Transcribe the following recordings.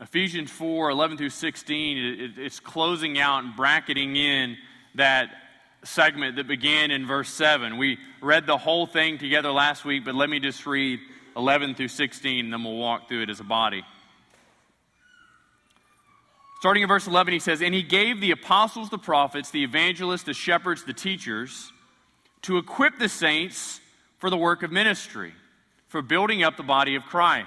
Ephesians 4 11 through 16, it, it's closing out and bracketing in that segment that began in verse 7. We read the whole thing together last week, but let me just read 11 through 16, and then we'll walk through it as a body. Starting in verse 11, he says, And he gave the apostles, the prophets, the evangelists, the shepherds, the teachers to equip the saints for the work of ministry, for building up the body of Christ,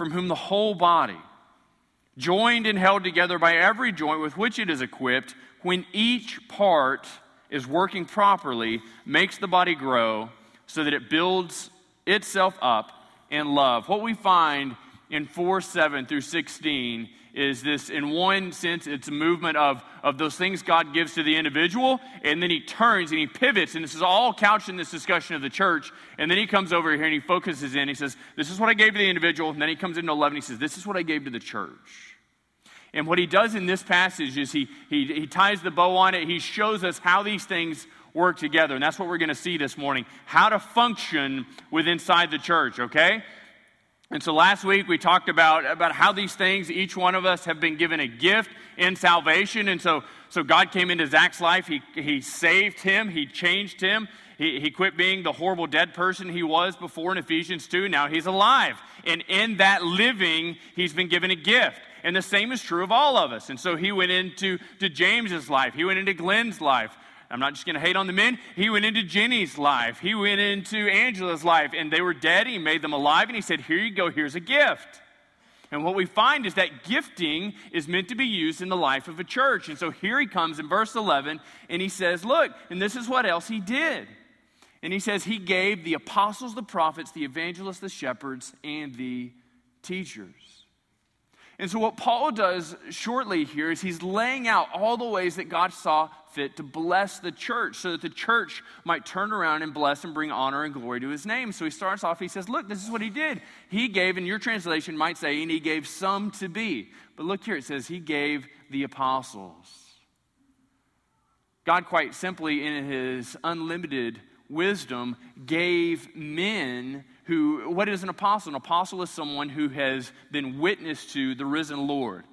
from whom the whole body, joined and held together by every joint with which it is equipped, when each part is working properly, makes the body grow so that it builds itself up in love. What we find in 4 7 through 16 is this, in one sense, it's a movement of, of those things God gives to the individual, and then he turns and he pivots, and this is all couched in this discussion of the church. And then he comes over here and he focuses in. He says, This is what I gave to the individual. And then he comes into 11, he says, This is what I gave to the church. And what he does in this passage is he, he, he ties the bow on it. He shows us how these things work together. And that's what we're going to see this morning how to function with inside the church, okay? And so last week we talked about, about how these things, each one of us have been given a gift in salvation. And so, so God came into Zach's life, he, he saved him, He changed him. He, he quit being the horrible dead person he was before in Ephesians 2. Now he's alive. And in that living, he's been given a gift. And the same is true of all of us. And so he went into to James's life. He went into Glenn's life. I'm not just going to hate on the men. He went into Jenny's life. He went into Angela's life, and they were dead. He made them alive, and he said, Here you go, here's a gift. And what we find is that gifting is meant to be used in the life of a church. And so here he comes in verse 11, and he says, Look, and this is what else he did. And he says, He gave the apostles, the prophets, the evangelists, the shepherds, and the teachers. And so, what Paul does shortly here is he's laying out all the ways that God saw fit to bless the church so that the church might turn around and bless and bring honor and glory to his name. So he starts off, he says, Look, this is what he did. He gave, and your translation might say, and he gave some to be. But look here, it says, He gave the apostles. God, quite simply, in his unlimited wisdom, gave men who, what is an apostle? An apostle is someone who has been witness to the risen Lord.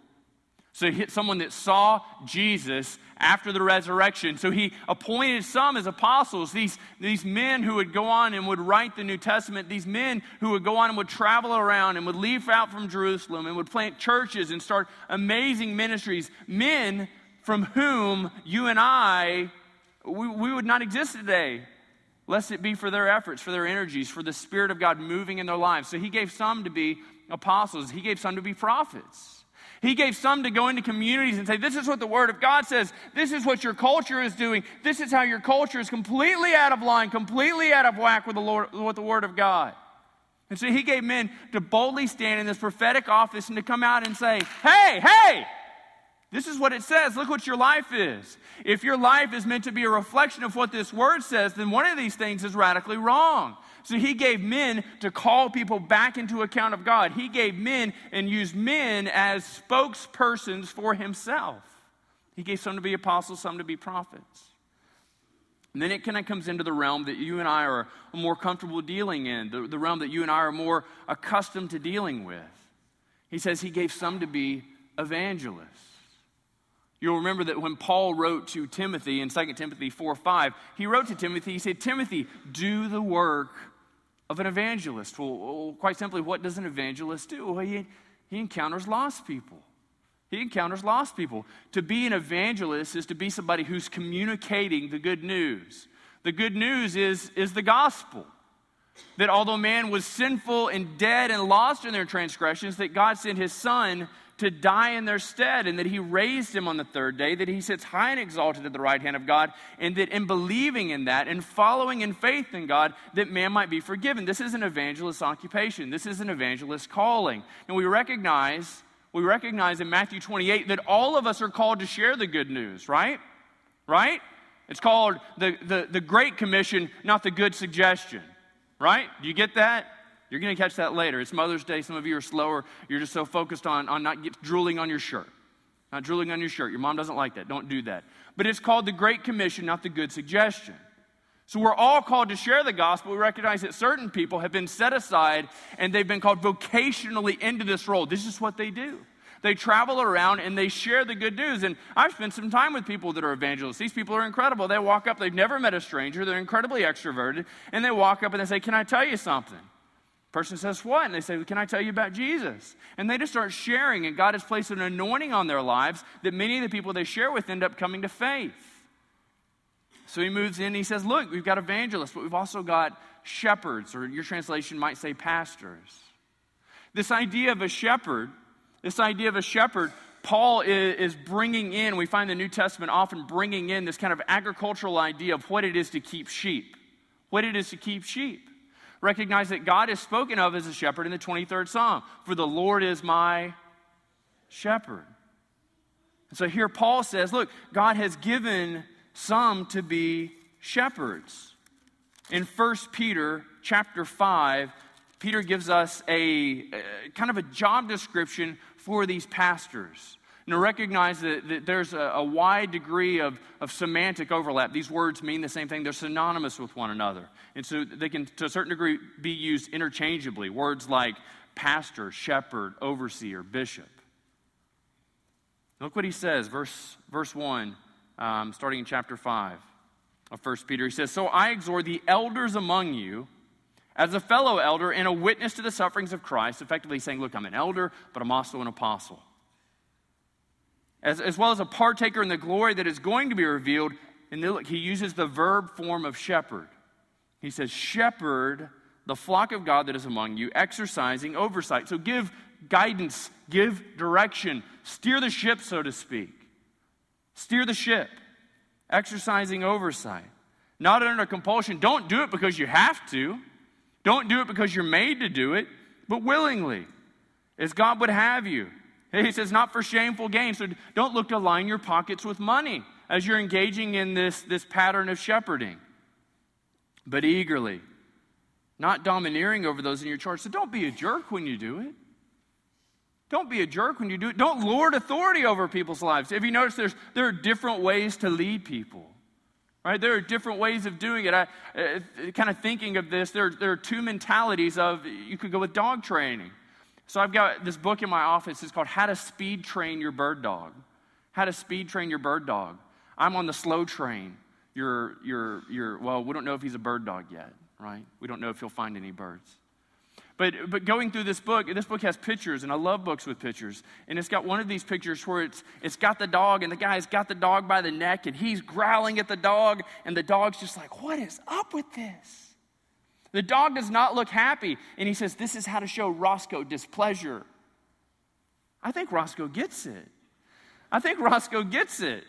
So, someone that saw Jesus after the resurrection. So, he appointed some as apostles, these, these men who would go on and would write the New Testament, these men who would go on and would travel around and would leave out from Jerusalem and would plant churches and start amazing ministries. Men from whom you and I, we, we would not exist today lest it be for their efforts, for their energies, for the Spirit of God moving in their lives. So he gave some to be apostles, he gave some to be prophets. He gave some to go into communities and say, This is what the Word of God says. This is what your culture is doing. This is how your culture is completely out of line, completely out of whack with the, Lord, with the Word of God. And so he gave men to boldly stand in this prophetic office and to come out and say, Hey, hey, this is what it says. Look what your life is. If your life is meant to be a reflection of what this word says, then one of these things is radically wrong. So he gave men to call people back into account of God. He gave men and used men as spokespersons for himself. He gave some to be apostles, some to be prophets. And then it kind of comes into the realm that you and I are more comfortable dealing in, the, the realm that you and I are more accustomed to dealing with. He says he gave some to be evangelists. You'll remember that when Paul wrote to Timothy in 2 Timothy 4 5, he wrote to Timothy, he said, Timothy, do the work of an evangelist. Well, quite simply, what does an evangelist do? Well, he, he encounters lost people. He encounters lost people. To be an evangelist is to be somebody who's communicating the good news. The good news is, is the gospel. That although man was sinful and dead and lost in their transgressions, that God sent his son to die in their stead, and that he raised him on the third day, that he sits high and exalted at the right hand of God, and that in believing in that and following in faith in God, that man might be forgiven. This is an evangelist occupation. This is an evangelist calling. And we recognize, we recognize in Matthew 28 that all of us are called to share the good news, right? Right? It's called the, the, the Great Commission, not the good suggestion. Right? Do you get that? You're going to catch that later. It's Mother's Day. Some of you are slower. You're just so focused on, on not get, drooling on your shirt. Not drooling on your shirt. Your mom doesn't like that. Don't do that. But it's called the Great Commission, not the good suggestion. So we're all called to share the gospel. We recognize that certain people have been set aside and they've been called vocationally into this role. This is what they do. They travel around and they share the good news. And I've spent some time with people that are evangelists. These people are incredible. They walk up, they've never met a stranger, they're incredibly extroverted, and they walk up and they say, Can I tell you something? Person says, What? And they say, Can I tell you about Jesus? And they just start sharing, and God has placed an anointing on their lives that many of the people they share with end up coming to faith. So he moves in, he says, Look, we've got evangelists, but we've also got shepherds, or your translation might say pastors. This idea of a shepherd this idea of a shepherd, Paul is, bringing in, we find the New Testament often bringing in this kind of agricultural idea of what it is to keep sheep. What it is to keep sheep. Recognize that God is spoken of as a shepherd in the 23rd Psalm. For the Lord is my shepherd. And so here Paul says, look, God has given some to be shepherds. In 1 Peter chapter 5, Peter gives us a, a, kind of a job description for these pastors. Now, recognize that, that there's a, a, wide degree of, of semantic overlap. These words mean the same thing, they're synonymous with one another. And so they can, to a certain degree, be used interchangeably. Words like pastor, shepherd, overseer, bishop. Look what he says, verse, verse 1, um, starting in chapter 5 of 1 Peter. He says, So I exhort the elders among you as a fellow elder and a witness to the sufferings of Christ, effectively saying, Look, I'm an elder, but I'm also an apostle. As, as well as a partaker in the glory that is going to be revealed. And look, he uses the verb form of shepherd. He says, Shepherd the flock of God that is among you, exercising oversight. So give guidance, give direction, steer the ship, so to speak. Steer the ship, exercising oversight. Not under compulsion. Don't do it because you have to. Don't do it because you're made to do it, but willingly, as God would have you. He says, not for shameful gain. So don't look to line your pockets with money as you're engaging in this, this pattern of shepherding, but eagerly, not domineering over those in your charge. So don't be a jerk when you do it. Don't be a jerk when you do it. Don't lord authority over people's lives. If you notice, there's, there are different ways to lead people. Right? There are different ways of doing it. I, uh, kind of thinking of this, there, there are two mentalities of you could go with dog training. So I've got this book in my office. It's called How to Speed Train Your Bird Dog. How to Speed Train Your Bird Dog. I'm on the slow train. You're, you're, you're, well, we don't know if he's a bird dog yet, right? We don't know if he'll find any birds. But, but going through this book, this book has pictures, and I love books with pictures. And it's got one of these pictures where it's, it's got the dog, and the guy's got the dog by the neck, and he's growling at the dog, and the dog's just like, What is up with this? The dog does not look happy. And he says, This is how to show Roscoe displeasure. I think Roscoe gets it. I think Roscoe gets it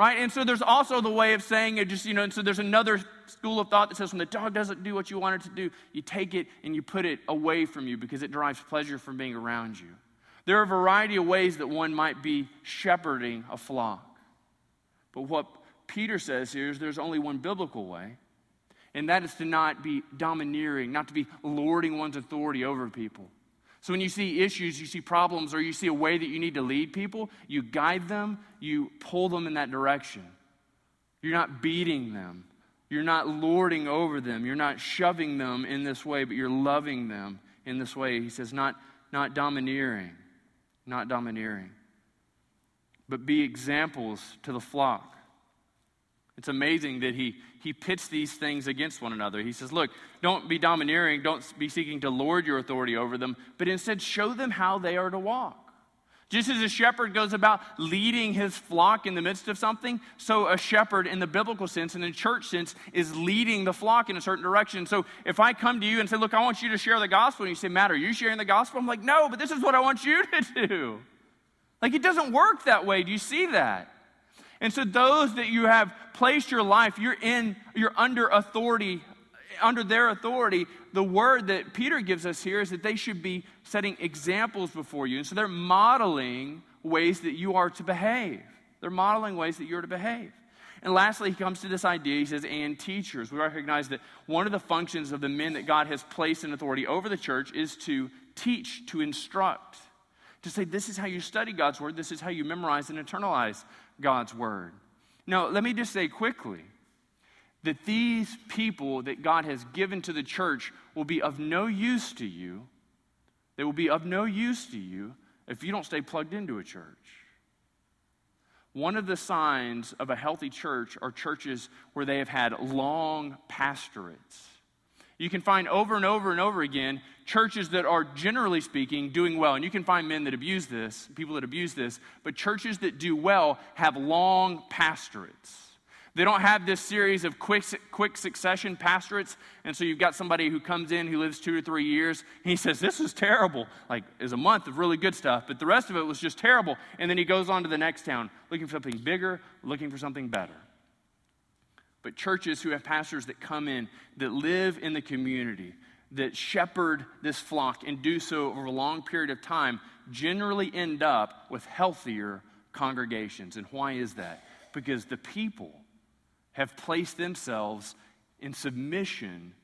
right? And so there's also the way of saying it, just, you know, and so there's another school of thought that says when the dog doesn't do what you want it to do, you take it and you put it away from you because it derives pleasure from being around you. There are a variety of ways that one might be shepherding a flock. But what Peter says here is there's only one biblical way, and that is to not be domineering, not to be lording one's authority over people. So when you see issues, you see problems, or you see a way that you need to lead people, you guide them, you pull them in that direction. You're not beating them. You're not lording over them. You're not shoving them in this way, but you're loving them in this way. He says, not, not domineering, not domineering, but be examples to the flock. It's amazing that he, he pits these things against one another. He says, Look, don't be domineering, don't be seeking to lord your authority over them, but instead show them how they are to walk. Just as a shepherd goes about leading his flock in the midst of something, so a shepherd in the biblical sense and in church sense is leading the flock in a certain direction. So if I come to you and say, Look, I want you to share the gospel, and you say, Matt, are you sharing the gospel? I'm like, No, but this is what I want you to do. Like it doesn't work that way. Do you see that? And so those that you have placed your life, you're in, you're under authority, under their authority. The word that Peter gives us here is that they should be setting examples before you. And so they're modeling ways that you are to behave. They're modeling ways that you're to behave. And lastly, he comes to this idea. He says, and teachers. We recognize that one of the functions of the men that God has placed in authority over the church is to teach, to instruct, to say, this is how you study God's word, this is how you memorize and internalize God's word. Now, let me just say quickly that these people that God has given to the church will be of no use to you. They will be of no use to you if you don't stay plugged into a church. One of the signs of a healthy church are churches where they have had long pastorates. You can find over and over and over again churches that are, generally speaking, doing well. And you can find men that abuse this, people that abuse this, but churches that do well have long pastorates. They don't have this series of quick, quick succession pastorates. And so you've got somebody who comes in who lives two or three years. He says, This is terrible. Like, is a month of really good stuff, but the rest of it was just terrible. And then he goes on to the next town looking for something bigger, looking for something better. But churches who have pastors that come in, that live in the community, that shepherd this flock and do so over a long period of time, generally end up with healthier congregations. And why is that? Because the people have placed themselves in submission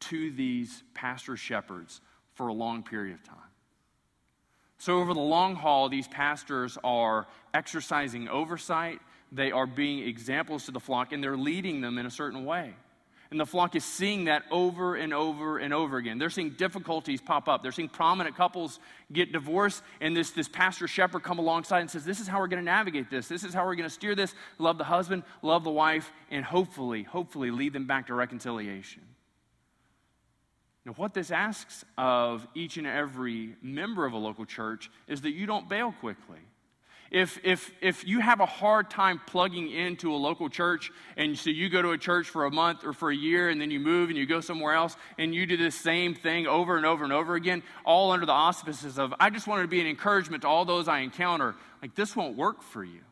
to these pastor shepherds for a long period of time. So, over the long haul, these pastors are exercising oversight, they are being examples to the flock, and they're leading them in a certain way. And the flock is seeing that over and over and over again. They're seeing difficulties pop up. They're seeing prominent couples get divorced, and this, this pastor shepherd come alongside and says, This is how we're going to navigate this. This is how we're going to steer this. Love the husband, love the wife, and hopefully, hopefully lead them back to reconciliation. Now, what this asks of each and every member of a local church is that you don't bail quickly if, if, if you have a hard time plugging into a local church, and so you go to a church for a month or for a year, and then you move and you go somewhere else, and you do the same thing over and over and over again, all under the auspices of, I just wanted to be an encouragement to all those I encounter, like this won't work for you.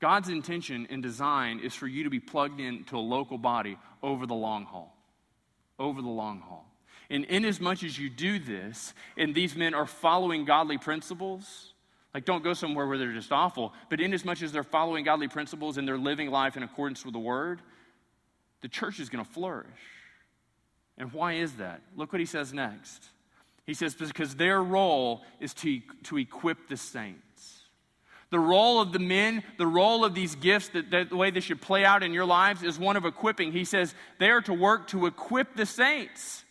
God's intention and design is for you to be plugged into a local body over the long haul. Over the long haul. And inasmuch as you do this, and these men are following godly principles, like, don't go somewhere where they're just awful. But in as much as they're following godly principles and they're living life in accordance with the word, the church is going to flourish. And why is that? Look what he says next. He says, because their role is to, to equip the saints. The role of the men, the role of these gifts, that, that the way they should play out in your lives is one of equipping. He says they are to work to equip the saints.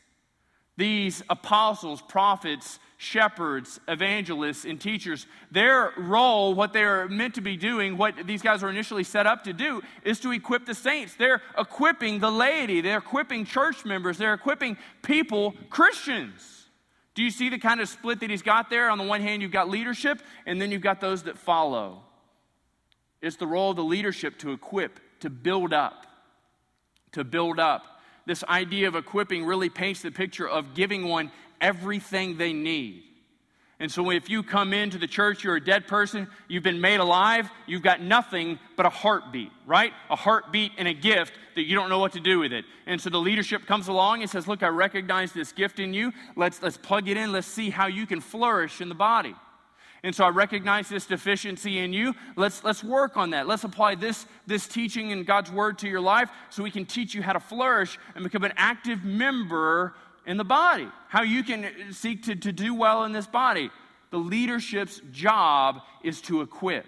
These apostles, prophets, shepherds, evangelists, and teachers, their role, what they're meant to be doing, what these guys were initially set up to do, is to equip the saints. They're equipping the laity, they're equipping church members, they're equipping people, Christians. Do you see the kind of split that he's got there? On the one hand, you've got leadership, and then you've got those that follow. It's the role of the leadership to equip, to build up, to build up. This idea of equipping really paints the picture of giving one everything they need. And so if you come into the church, you're a dead person, you've been made alive, you've got nothing but a heartbeat, right? A heartbeat and a gift that you don't know what to do with it. And so the leadership comes along and says, Look, I recognize this gift in you. Let's, let's plug it in. Let's see how you can flourish in the body. And so I recognize this deficiency in you. Let's, let's work on that. Let's apply this, this teaching and God's word to your life so we can teach you how to flourish and become an active member in the body, how you can seek to, to do well in this body. The leadership's job is to equip,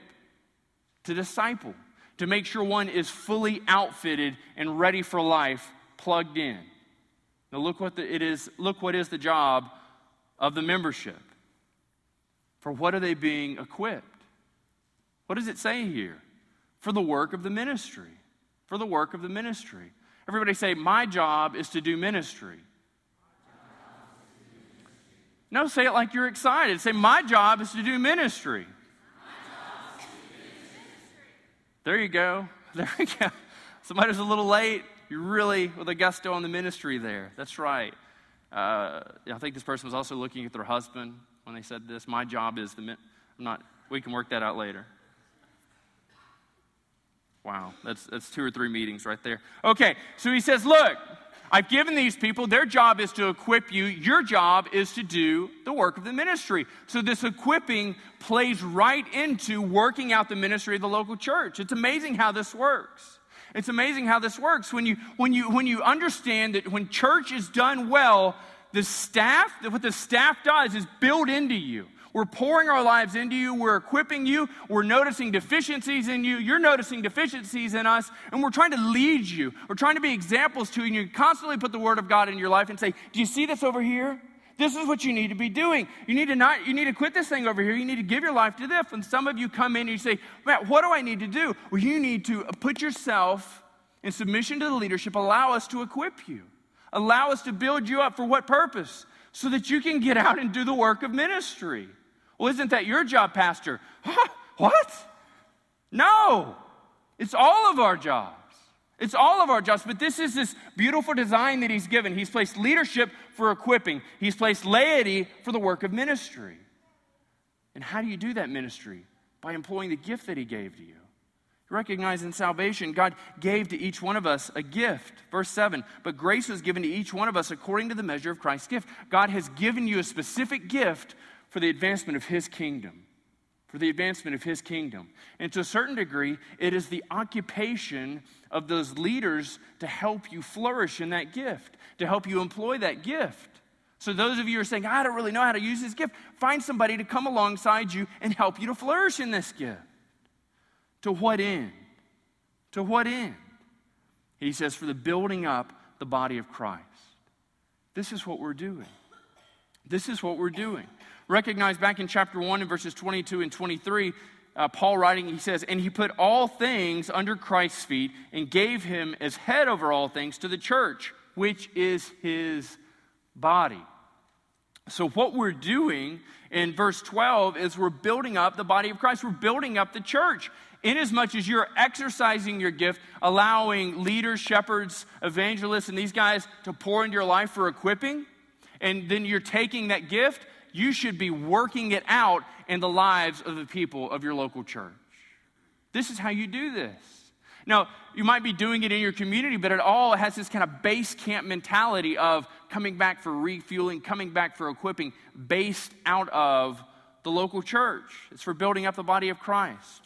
to disciple, to make sure one is fully outfitted and ready for life, plugged in. Now look what the, it is, look what is the job of the membership. For what are they being equipped? What does it say here? For the work of the ministry. For the work of the ministry. Everybody say, My job is to do ministry. No, say it like you're excited. Say, My job is to do ministry. There you go. There we go. Somebody was a little late. You're really with a gusto on the ministry there. That's right. Uh, I think this person was also looking at their husband when they said this. My job is the. I'm not, we can work that out later. Wow, that's, that's two or three meetings right there. Okay, so he says, Look, I've given these people, their job is to equip you. Your job is to do the work of the ministry. So, this equipping plays right into working out the ministry of the local church. It's amazing how this works. It's amazing how this works. When you, when you, when you understand that when church is done well, the staff, what the staff does is build into you. We're pouring our lives into you. We're equipping you. We're noticing deficiencies in you. You're noticing deficiencies in us. And we're trying to lead you. We're trying to be examples to you. And you constantly put the Word of God in your life and say, Do you see this over here? This is what you need to be doing. You need to not, you need to quit this thing over here. You need to give your life to this. And some of you come in and you say, Matt, what do I need to do? Well, you need to put yourself in submission to the leadership. Allow us to equip you. Allow us to build you up. For what purpose? So that you can get out and do the work of ministry. Well, isn't that your job, Pastor? what? No, it's all of our jobs. It's all of our jobs, but this is this beautiful design that he's given. He's placed leadership for equipping, he's placed laity for the work of ministry. And how do you do that ministry? By employing the gift that he gave to you. Recognize in salvation, God gave to each one of us a gift. Verse 7 But grace was given to each one of us according to the measure of Christ's gift. God has given you a specific gift for the advancement of his kingdom. For the advancement of his kingdom. And to a certain degree, it is the occupation of those leaders to help you flourish in that gift, to help you employ that gift. So, those of you who are saying, I don't really know how to use this gift, find somebody to come alongside you and help you to flourish in this gift. To what end? To what end? He says, for the building up the body of Christ. This is what we're doing. This is what we're doing. Recognize back in chapter 1 in verses 22 and 23, uh, Paul writing, he says, And he put all things under Christ's feet and gave him as head over all things to the church, which is his body. So, what we're doing in verse 12 is we're building up the body of Christ. We're building up the church. Inasmuch as you're exercising your gift, allowing leaders, shepherds, evangelists, and these guys to pour into your life for equipping, and then you're taking that gift you should be working it out in the lives of the people of your local church. This is how you do this. Now, you might be doing it in your community, but it all has this kind of base camp mentality of coming back for refueling, coming back for equipping, based out of the local church. It's for building up the body of Christ.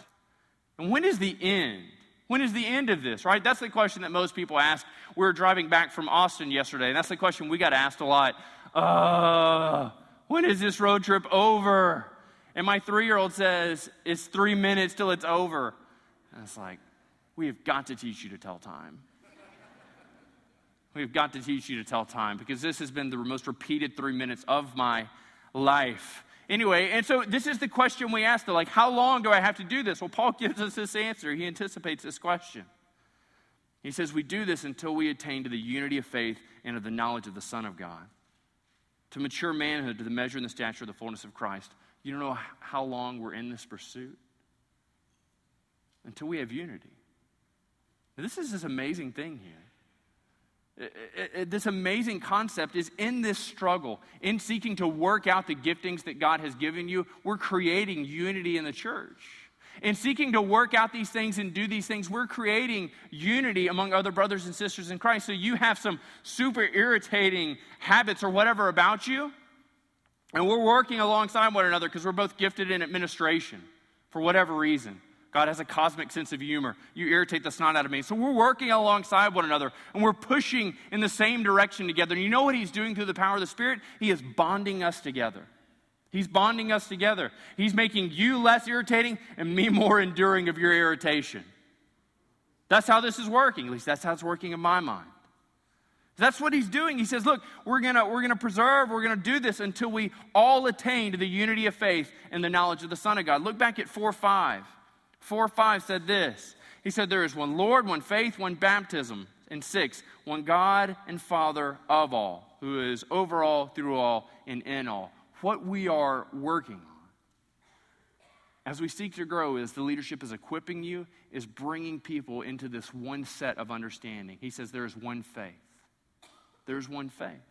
And when is the end? When is the end of this, right? That's the question that most people ask. We were driving back from Austin yesterday, and that's the question we got asked a lot. Uh, when is this road trip over? And my three year old says, It's three minutes till it's over. And it's like, We have got to teach you to tell time. We've got to teach you to tell time because this has been the most repeated three minutes of my life. Anyway, and so this is the question we ask, like, how long do I have to do this? Well, Paul gives us this answer. He anticipates this question. He says, We do this until we attain to the unity of faith and of the knowledge of the Son of God to mature manhood, to the measure and the stature of the fullness of Christ. You don't know how long we're in this pursuit? Until we have unity. Now, this is this amazing thing here. It, it, it, this amazing concept is in this struggle, in seeking to work out the giftings that God has given you, we're creating unity in the church. In seeking to work out these things and do these things, we're creating unity among other brothers and sisters in Christ. So you have some super irritating habits or whatever about you, and we're working alongside one another because we're both gifted in administration for whatever reason. God has a cosmic sense of humor. You irritate the snot out of me. So we're working alongside one another and we're pushing in the same direction together. And you know what He's doing through the power of the Spirit? He is bonding us together. He's bonding us together. He's making you less irritating and me more enduring of your irritation. That's how this is working. At least that's how it's working in my mind. That's what he's doing. He says, Look, we're going to we're gonna preserve, we're going to do this until we all attain to the unity of faith and the knowledge of the Son of God. Look back at 4 5. 4 5 said this He said, There is one Lord, one faith, one baptism. And 6, one God and Father of all, who is over all, through all, and in all what we are working on as we seek to grow is the leadership is equipping you is bringing people into this one set of understanding. He says there is one faith. There's one faith.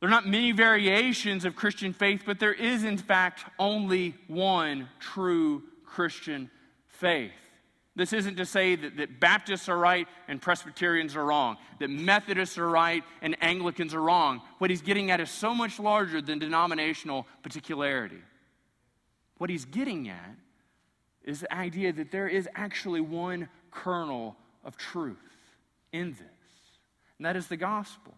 There are not many variations of Christian faith, but there is, in fact, only one true Christian faith. This isn't to say that, that Baptists are right and Presbyterians are wrong, that Methodists are right and Anglicans are wrong. What he's getting at is so much larger than denominational particularity. What he's getting at is the idea that there is actually one kernel of truth in this, and that is the gospel.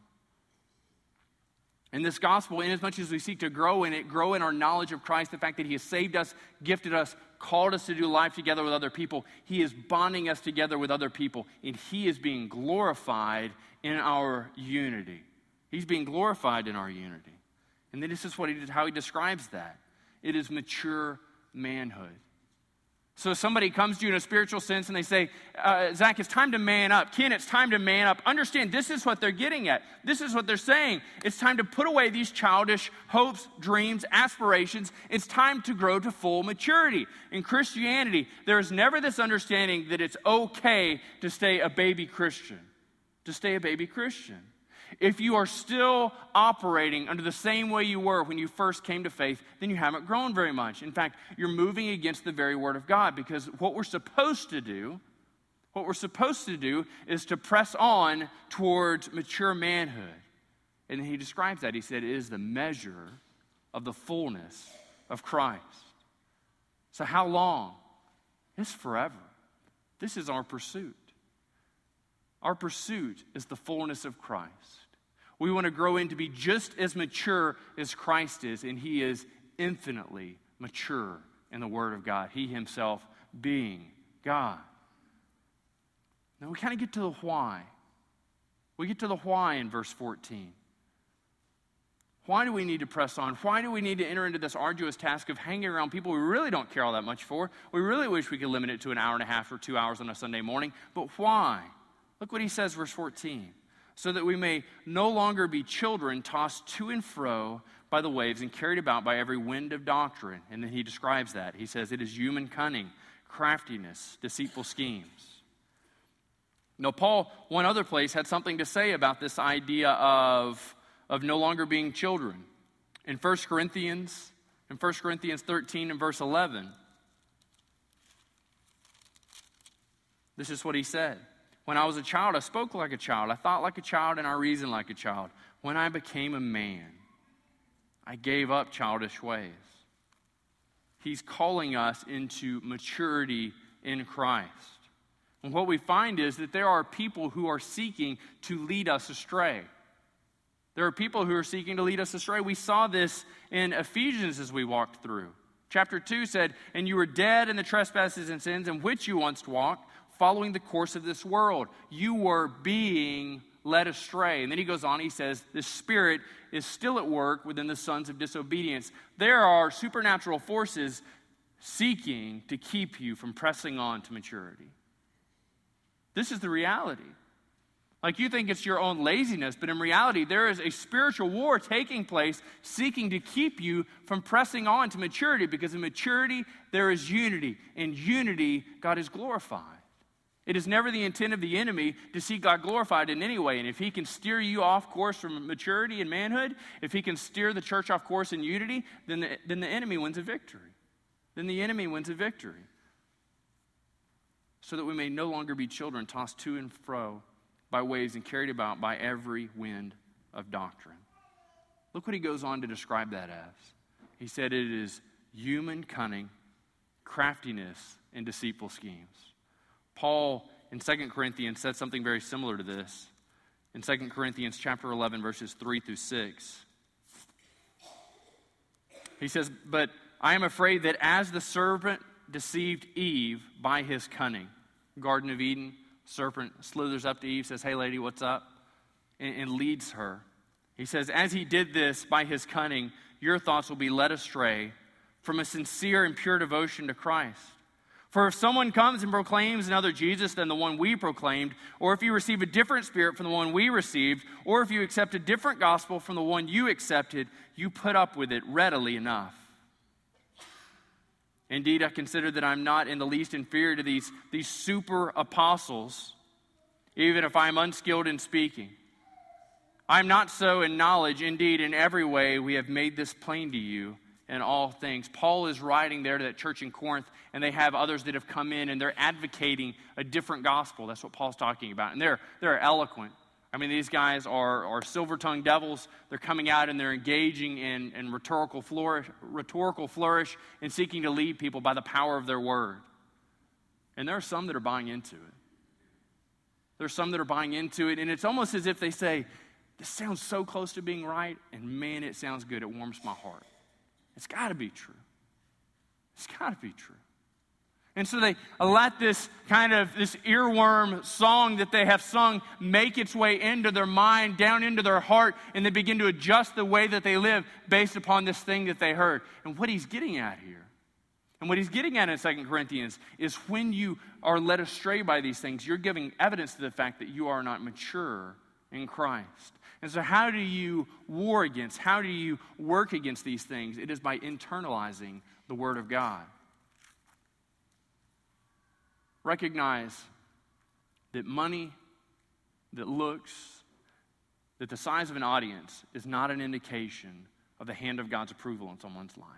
And this gospel, inasmuch as we seek to grow in it, grow in our knowledge of Christ, the fact that He has saved us, gifted us, called us to do life together with other people, He is bonding us together with other people, and He is being glorified in our unity. He's being glorified in our unity. And then this is what he, how He describes that it is mature manhood. So somebody comes to you in a spiritual sense and they say, uh, Zach, it's time to man up. Ken, it's time to man up. Understand, this is what they're getting at. This is what they're saying. It's time to put away these childish hopes, dreams, aspirations. It's time to grow to full maturity. In Christianity, there is never this understanding that it's okay to stay a baby Christian. To stay a baby Christian. If you are still operating under the same way you were when you first came to faith, then you haven't grown very much. In fact, you're moving against the very word of God because what we're supposed to do, what we're supposed to do is to press on towards mature manhood. And he describes that. He said, it is the measure of the fullness of Christ. So, how long? It's forever. This is our pursuit. Our pursuit is the fullness of Christ. We want to grow in to be just as mature as Christ is, and He is infinitely mature in the Word of God, He Himself being God. Now we kind of get to the why. We get to the why in verse 14. Why do we need to press on? Why do we need to enter into this arduous task of hanging around people we really don't care all that much for? We really wish we could limit it to an hour and a half or two hours on a Sunday morning, but why? Look what he says, verse 14 so that we may no longer be children tossed to and fro by the waves and carried about by every wind of doctrine. And then he describes that. He says, It is human cunning, craftiness, deceitful schemes. Now, Paul, one other place, had something to say about this idea of, of no longer being children. In 1 Corinthians, in 1 Corinthians 13 and verse 11, this is what he said. When I was a child, I spoke like a child. I thought like a child, and I reasoned like a child. When I became a man, I gave up childish ways. He's calling us into maturity in Christ. And what we find is that there are people who are seeking to lead us astray. There are people who are seeking to lead us astray. We saw this in Ephesians as we walked through. Chapter 2 said, And you were dead in the trespasses and sins in which you once walked following the course of this world. You were being led astray. And then he goes on, he says, The Spirit is still at work within the sons of disobedience. There are supernatural forces seeking to keep you from pressing on to maturity. This is the reality. Like you think it's your own laziness, but in reality, there is a spiritual war taking place seeking to keep you from pressing on to maturity because in maturity, there is unity. In unity, God is glorified. It is never the intent of the enemy to see God glorified in any way. And if he can steer you off course from maturity and manhood, if he can steer the church off course in unity, then the, then the enemy wins a victory. Then the enemy wins a victory. So that we may no longer be children tossed to and fro by waves and carried about by every wind of doctrine. Look what he goes on to describe that as. He said it is human cunning, craftiness, and deceitful schemes. Paul in 2 Corinthians said something very similar to this. In 2 Corinthians chapter 11 verses 3 through 6. He says, "But I am afraid that as the serpent deceived Eve by his cunning, Garden of Eden, serpent slithers up to Eve, says, Hey, lady, what's up? And, and, leads her. He says, As he did this by his cunning, your thoughts will be led astray from a sincere and pure devotion to Christ. For if someone comes and proclaims another Jesus than the one we proclaimed, or if you receive a different spirit from the one we received, or if you accept a different gospel from the one you accepted, you put up with it readily enough. Indeed, I consider that I'm not in the least inferior to these, these super apostles, even if I'm unskilled in speaking. I'm not so in knowledge. Indeed, in every way we have made this plain to you in all things. Paul is writing there to that church in Corinth, and they have others that have come in and they're advocating a different gospel. That's what Paul's talking about. And they're, they're eloquent. I mean, these guys are, are silver tongued devils. They're coming out and they're engaging in, in rhetorical, flourish, rhetorical flourish and seeking to lead people by the power of their word. And there are some that are buying into it. There's some that are buying into it, and it's almost as if they say, This sounds so close to being right, and man, it sounds good. It warms my heart. It's got to be true. It's got to be true. And so they uh, let this kind of this earworm song that they have sung make its way into their mind, down into their heart, and they begin to adjust the way that they live based upon this thing that they heard. And what he's getting at here, and what he's getting at in Second Corinthians, is when you are led astray by these things, you're giving evidence to the fact that you are not mature in Christ. And so, how do you war against, how do you work against these things? It is by internalizing the Word of God. Recognize that money, that looks, that the size of an audience is not an indication of the hand of God's approval in someone's life.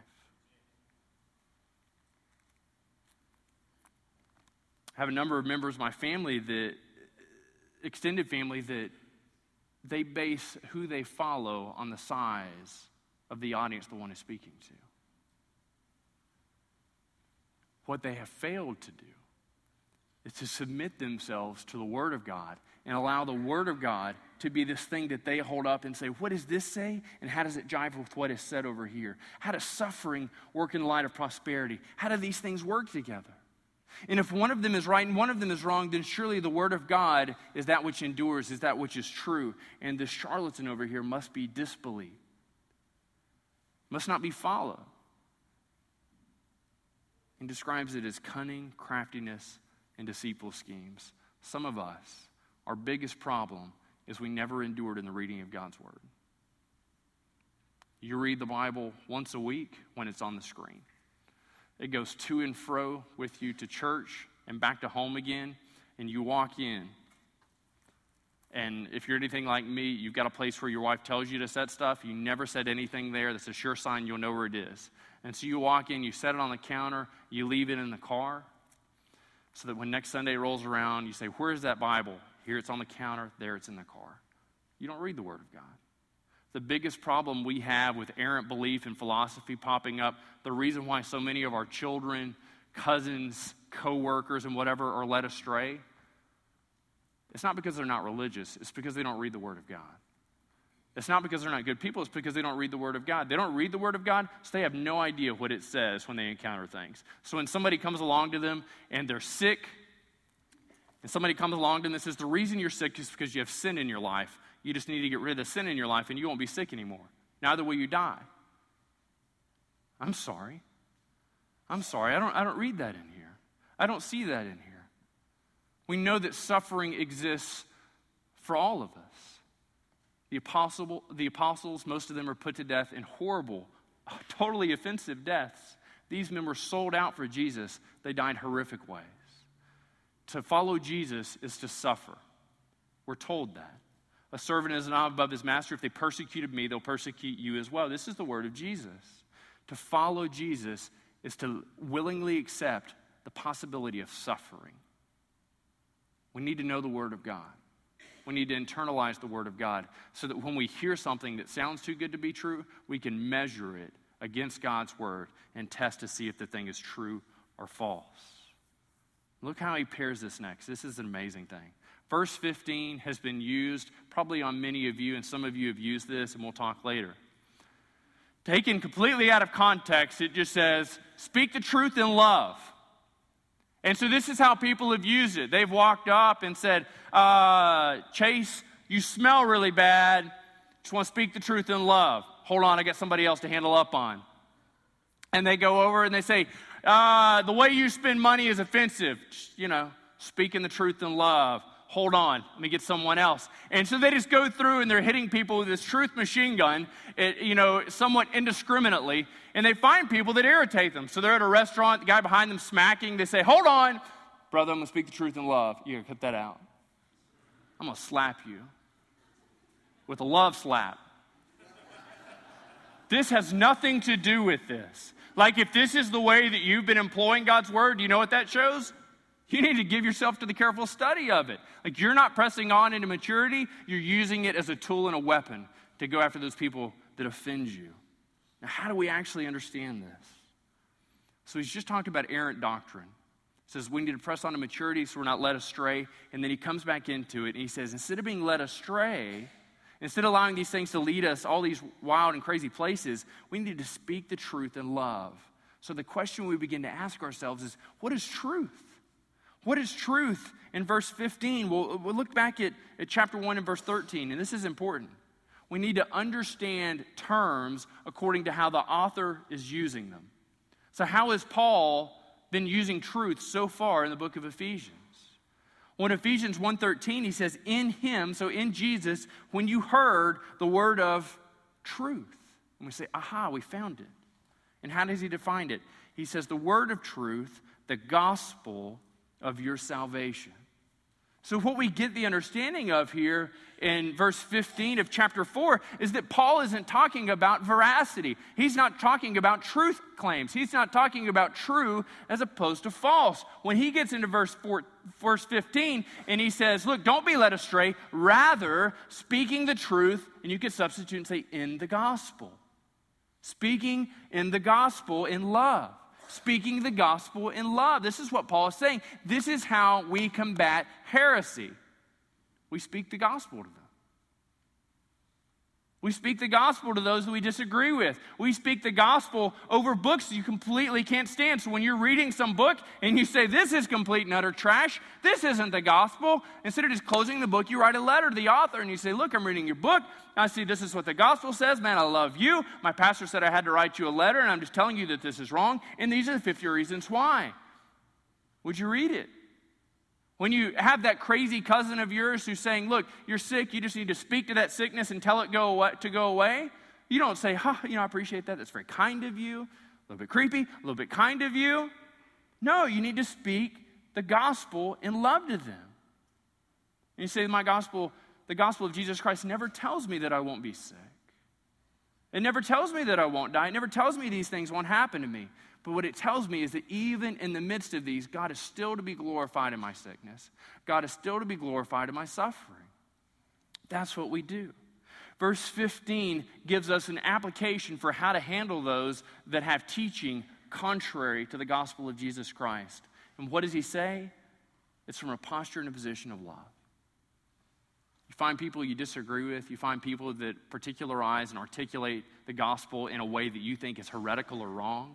I have a number of members of my family that, extended family, that they base who they follow on the size of the audience the one is speaking to. What they have failed to do is to submit themselves to the Word of God and allow the Word of God to be this thing that they hold up and say, What does this say? And how does it jive with what is said over here? How does suffering work in light of prosperity? How do these things work together? And if one of them is right and one of them is wrong, then surely the Word of God is that which endures, is that which is true. And the charlatan over here must be disbelieved, must not be followed. And describes it as cunning, craftiness, and deceitful schemes. Some of us, our biggest problem is we never endured in the reading of God's Word. You read the Bible once a week when it's on the screen. It goes to and fro with you to church and back to home again, and you walk in. And if you're anything like me, you've got a place where your wife tells you to set stuff. You never set anything there. That's a sure sign you'll know where it is. And so you walk in, you set it on the counter, you leave it in the car, so that when next Sunday rolls around, you say, Where's that Bible? Here it's on the counter, there it's in the car. You don't read the Word of God. The biggest problem we have with errant belief and philosophy popping up, the reason why so many of our children, cousins, co-workers, and whatever are led astray, it's not because they're not religious, it's because they don't read the Word of God. It's not because they're not good people, it's because they don't read the Word of God. They don't read the Word of God, so they have no idea what it says when they encounter things. So when somebody comes along to them and they're sick, and somebody comes along to them and says, The reason you're sick is because you have sin in your life, you just need to get rid of the sin in your life and you won't be sick anymore. Neither will you die. I'm sorry. I'm sorry. I don't, I don't read that in here. I don't see that in here. We know that suffering exists for all of us. The, apostle, the apostles, most of them are put to death in horrible, totally offensive deaths. These men were sold out for Jesus. They died horrific ways. To follow Jesus is to suffer. We're told that. A servant is not above his master. If they persecuted me, they'll persecute you as well. This is the word of Jesus. To follow Jesus is to willingly accept the possibility of suffering. We need to know the word of God. We need to internalize the word of God so that when we hear something that sounds too good to be true, we can measure it against God's word and test to see if the thing is true or false. Look how he pairs this next. This is an amazing thing. Verse 15 has been used probably on many of you, and some of you have used this, and we'll talk later. Taken completely out of context, it just says, Speak the truth in love. And so this is how people have used it. They've walked up and said, uh, Chase, you smell really bad. Just want to speak the truth in love. Hold on, I got somebody else to handle up on. And they go over and they say, uh, The way you spend money is offensive. Just, you know, speaking the truth in love hold on, let me get someone else. And so they just go through and they're hitting people with this truth machine gun, it, you know, somewhat indiscriminately, and they find people that irritate them. So they're at a restaurant, the guy behind them smacking, they say, hold on, brother, I'm gonna speak the truth in love. You gotta cut that out. I'm gonna slap you. with a love slap. this has nothing to do with this. Like, if this is the way that you've been employing God's word, you know what that shows? You need to give yourself to the careful study of it. Like, you're not pressing on into maturity, you're using it as a tool and a weapon to go after those people that offend you. Now, how do we actually understand this? So, he's just talked about errant doctrine. He says we need to press on to maturity so we're not led astray. And then he comes back into it and he says, instead of being led astray, Instead of allowing these things to lead us all these wild and crazy places, we need to speak the truth in love. So the question we begin to ask ourselves is what is truth? What is truth in verse 15? We'll, we'll look back at, at chapter 1 and verse 13, and this is important. We need to understand terms according to how the author is using them. So, how has Paul been using truth so far in the book of Ephesians? Well, in Ephesians 1:13, he says, "In him, so in Jesus, when you heard the word of truth." And we say, "Aha, we found it." And how does he define it? He says, "The word of truth, the gospel of your salvation." So, what we get the understanding of here in verse 15 of chapter 4 is that Paul isn't talking about veracity. He's not talking about truth claims. He's not talking about true as opposed to false. When he gets into verse, 4, verse 15 and he says, Look, don't be led astray, rather, speaking the truth, and you could substitute and say, in the gospel. Speaking in the gospel in love speaking the gospel in love. This is what Paul is saying. This is how we combat heresy. We speak the gospel to them. We speak the gospel to those that we disagree with. We speak the gospel over books you completely can't stand. So when you're reading some book and you say, This is complete and utter trash, this isn't the gospel, instead of just closing the book, you write a letter to the author and you say, Look, I'm reading your book. I see this is what the gospel says. Man, I love you. My pastor said I had to write you a letter, and I'm just telling you that this is wrong. And these are the 50 reasons why. Would you read it? When you have that crazy cousin of yours who's saying, Look, you're sick, you just need to speak to that sickness and tell it go away, to go away, you don't say, Huh, you know, I appreciate that. That's very kind of you. A little bit creepy, a little bit kind of you. No, you need to speak the gospel in love to them. And you say, My gospel, the gospel of Jesus Christ never tells me that I won't be sick. It never tells me that I won't die. It never tells me these things won't happen to me. But what it tells me is that even in the midst of these, God is still to be glorified in my sickness. God is still to be glorified in my suffering. That's what we do. Verse 15 gives us an application for how to handle those that have teaching contrary to the gospel of Jesus Christ. And what does he say? It's from a posture and a position of love. You find people you disagree with, you find people that particularize and articulate the gospel in a way that you think is heretical or wrong.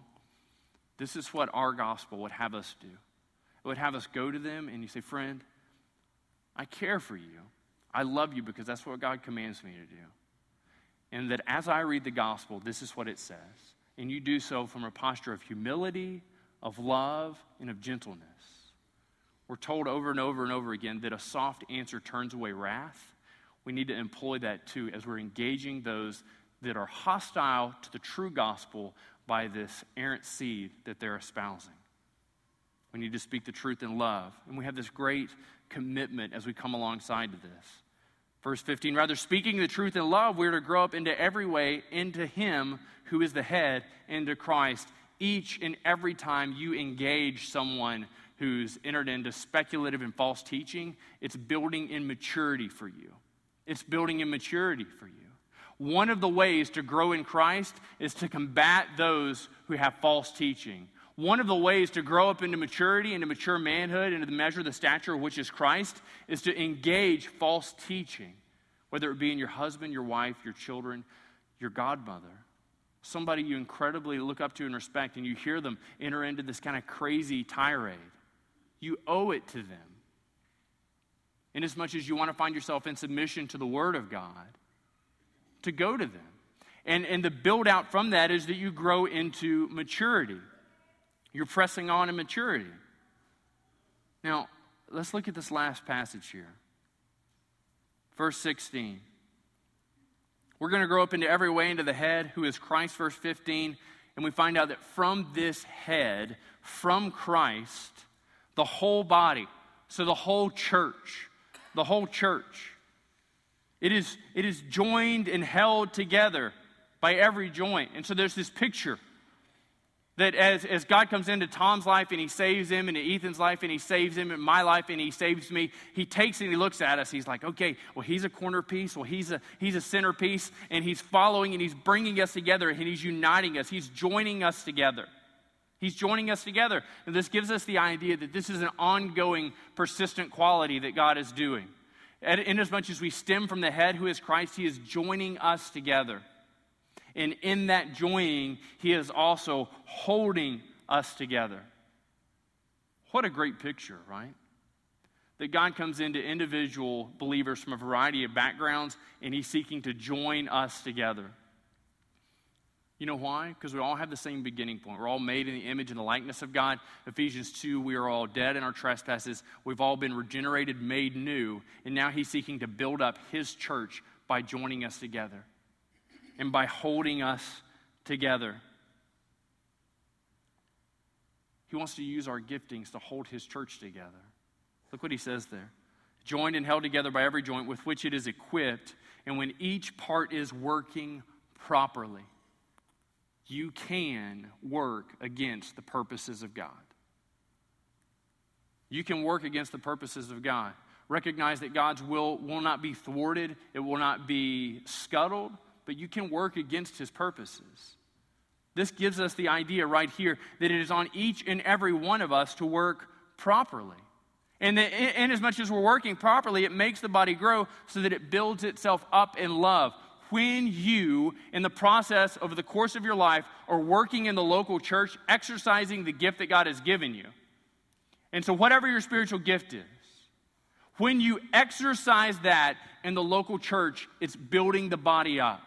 This is what our gospel would have us do. It would have us go to them and you say, Friend, I care for you. I love you because that's what God commands me to do. And that as I read the gospel, this is what it says. And you do so from a posture of humility, of love, and of gentleness. We're told over and over and over again that a soft answer turns away wrath. We need to employ that too as we're engaging those that are hostile to the true gospel by this errant seed that they're espousing. We need to speak the truth in love. And we have this great commitment as we come alongside to this. Verse 15, rather speaking the truth in love, we're to grow up into every way into Him who is the head, into Christ. Each and every time you engage someone who's entered into speculative and false teaching, it's building in maturity for you. It's building in maturity for you. One of the ways to grow in Christ is to combat those who have false teaching. One of the ways to grow up into maturity, into mature manhood, into the measure the stature which is Christ, is to engage false teaching, whether it be in your husband, your wife, your children, your godmother, somebody you incredibly look up to and respect, and you hear them enter into this kind of crazy tirade. You owe it to them. Inasmuch as you want to find yourself in submission to the Word of God, to go to them. And, and the build out from that is that you grow into maturity. You're pressing on in maturity. Now, let's look at this last passage here. Verse 16. We're going to grow up into every way into the head, who is Christ, verse 15. And we find out that from this head, from Christ, the whole body, so the whole church, the whole church It is, it is joined and held together by every joint. And so there's this picture that as, as God comes into Tom's life and he saves him, into Ethan's life and he saves him, and my life and he saves me, he takes and he looks at us. He's like, okay, well, he's a corner piece. Well, he's a, he's a centerpiece. And he's following and he's bringing us together and he's uniting us. He's joining us together. He's joining us together. And this gives us the idea that this is an ongoing, persistent quality that God is doing. Inasmuch as we stem from the head who is Christ, he is joining us together. And in that joining, he is also holding us together. What a great picture, right? That God comes into individual believers from a variety of backgrounds and he's seeking to join us together. You know why? Because we all have the same beginning point. We're all made in the image and the likeness of God. Ephesians 2, we are all dead in our trespasses. We've all been regenerated, made new, and now He's seeking to build up His church by joining us together and by holding us together. He wants to use our giftings to hold His church together. Look what He says there joined and held together by every joint with which it is equipped, and when each part is working properly you can work against the purposes of God. You can work against the purposes of God. Recognize that God's will will not be thwarted, it will not be scuttled, but you can work against his purposes. This gives us the idea right here that it is on each and every one of us to work properly. And, that, as much as we're working properly, it makes the body grow so that it builds itself up in love when you, in the process over the course of your life, are working in the local church, exercising the gift that God has given you. And so, whatever your spiritual gift is, when you exercise that in the local church, it's building the body up.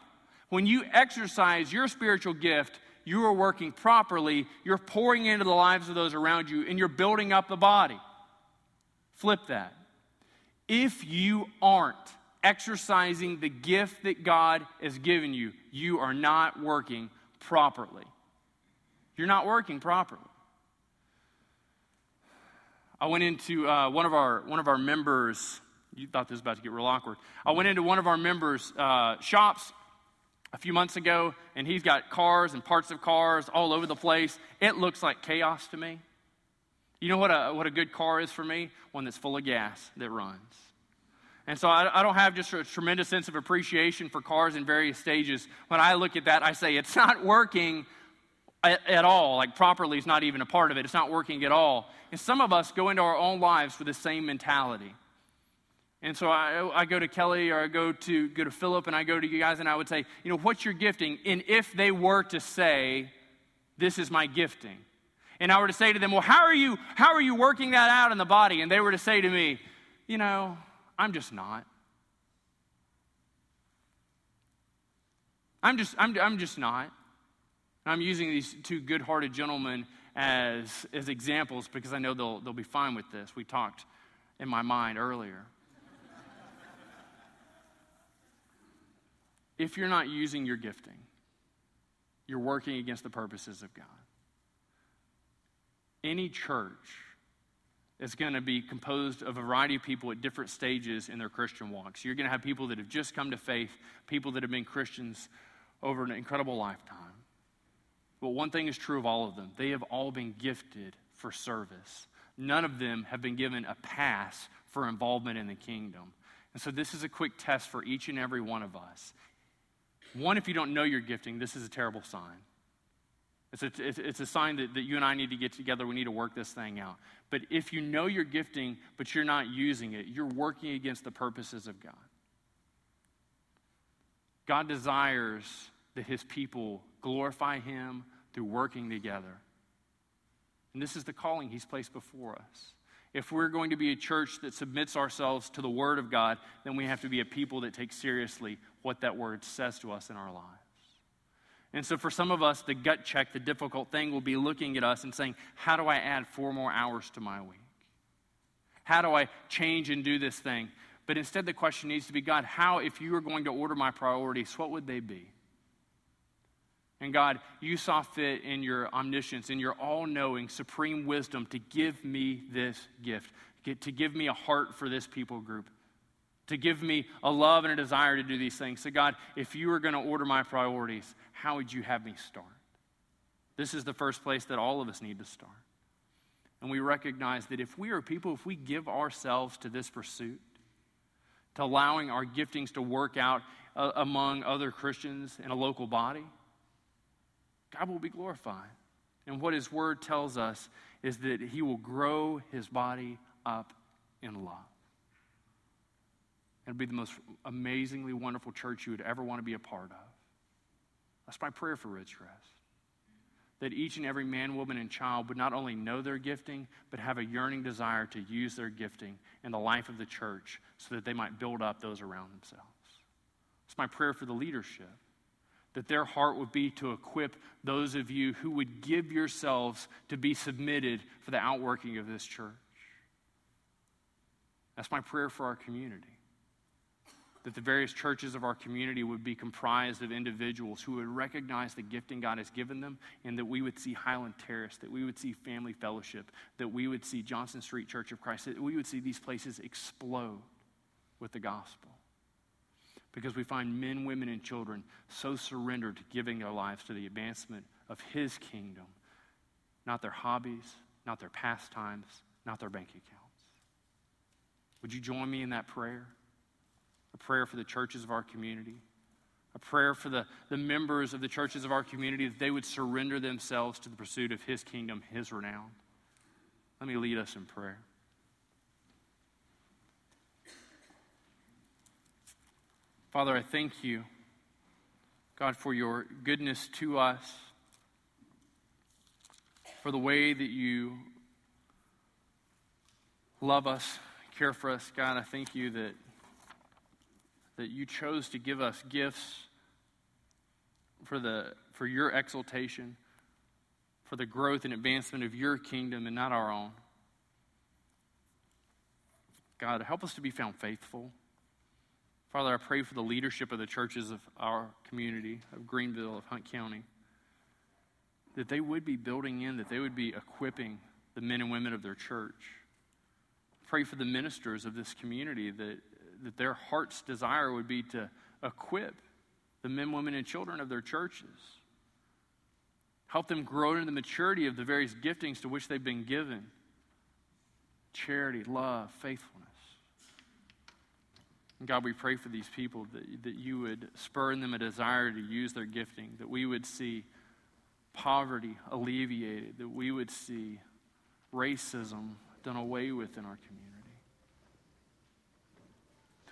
When you exercise your spiritual gift, you are working properly, you're pouring into the lives of those around you, and you're building up the body. Flip that. If you aren't, exercising the gift that God has given you, you are not working properly. You're not working properly. I went into uh, one of our one of our members. You thought this was about to get real awkward. I went into one of our members' uh, shops a few months ago, and he's got cars and parts of cars all over the place. It looks like chaos to me. You know what a, what a good car is for me? One that's full of gas that runs. And so I, I, don't have just a tremendous sense of appreciation for cars in various stages. When I look at that, I say it's not working at, at all. Like properly is not even a part of it. It's not working at all. And some of us go into our own lives with the same mentality. And so I, I go to Kelly or I go to go to Philip and I go to you guys and I would say, you know, what's your gifting? And if they were to say, this is my gifting, and I were to say to them, well, how are you how are you working that out in the body? And they were to say to me, you know, I'm just not. I'm just, I'm, I'm just not. I'm using these two good hearted gentlemen as, as examples because I know they'll, they'll be fine with this. We talked in my mind earlier. if you're not using your gifting, you're working against the purposes of God. Any church is going to be composed of a variety of people at different stages in their Christian walks. You're going to have people that have just come to faith, people that have been Christians over an incredible lifetime. But one thing is true of all of them they have all been gifted for service. None of them have been given a pass for involvement in the kingdom. And so, this is a quick test for each and every one of us. One, if you don't know your gifting, this is a terrible sign. It's a, it's a sign that, that you and I need to get together. We need to work this thing out. But if you know you're gifting, but you're not using it, you're working against the purposes of God. God desires that his people glorify him through working together. And this is the calling he's placed before us. If we're going to be a church that submits ourselves to the word of God, then we have to be a people that take seriously what that word says to us in our lives. And so, for some of us, the gut check, the difficult thing, will be looking at us and saying, How do I add four more hours to my week? How do I change and do this thing? But instead, the question needs to be God, how, if you were going to order my priorities, what would they be? And God, you saw fit in your omniscience, in your all knowing, supreme wisdom to give me this gift, to give me a heart for this people group. To give me a love and a desire to do these things. So, God, if you were going to order my priorities, how would you have me start? This is the first place that all of us need to start. And we recognize that if we are people, if we give ourselves to this pursuit, to allowing our giftings to work out uh, among other Christians in a local body, God will be glorified. And what His Word tells us is that He will grow His body up in love. It'll be the most amazingly wonderful church you would ever want to be a part of. That's my prayer for Ridgecrest. That each and every man, woman, and child would not only know their gifting, but have a yearning desire to use their gifting in the life of the church so that they might build up those around themselves. It's my prayer for the leadership that their heart would be to equip those of you who would give yourselves to be submitted for the outworking of this church. That's my prayer for our community. That the various churches of our community would be comprised of individuals who would recognize the gifting God has given them, and that we would see Highland Terrace, that we would see Family Fellowship, that we would see Johnson Street Church of Christ, that we would see these places explode with the gospel because we find men, women, and children so surrendered to giving their lives to the advancement of His kingdom, not their hobbies, not their pastimes, not their bank accounts. Would you join me in that prayer? A prayer for the churches of our community, a prayer for the, the members of the churches of our community that they would surrender themselves to the pursuit of His kingdom, His renown. Let me lead us in prayer. Father, I thank you, God, for your goodness to us, for the way that you love us, care for us. God, I thank you that, that you chose to give us gifts for, the, for your exaltation, for the growth and advancement of your kingdom and not our own. God, help us to be found faithful. Father, I pray for the leadership of the churches of our community, of Greenville, of Hunt County, that they would be building in, that they would be equipping the men and women of their church. Pray for the ministers of this community that, that their heart's desire would be to equip the men, women, and children of their churches. Help them grow into the maturity of the various giftings to which they've been given charity, love, faithfulness. And God, we pray for these people that, that you would spur in them a desire to use their gifting, that we would see poverty alleviated, that we would see racism done away with in our community.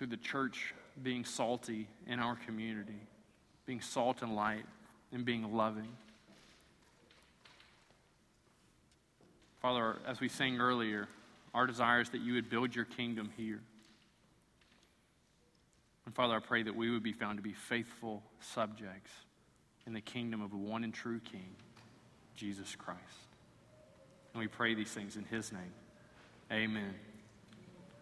Through the church being salty in our community, being salt and light, and being loving. Father, as we sang earlier, our desire is that you would build your kingdom here. And Father, I pray that we would be found to be faithful subjects in the kingdom of the one and true King, Jesus Christ. And we pray these things in his name. Amen.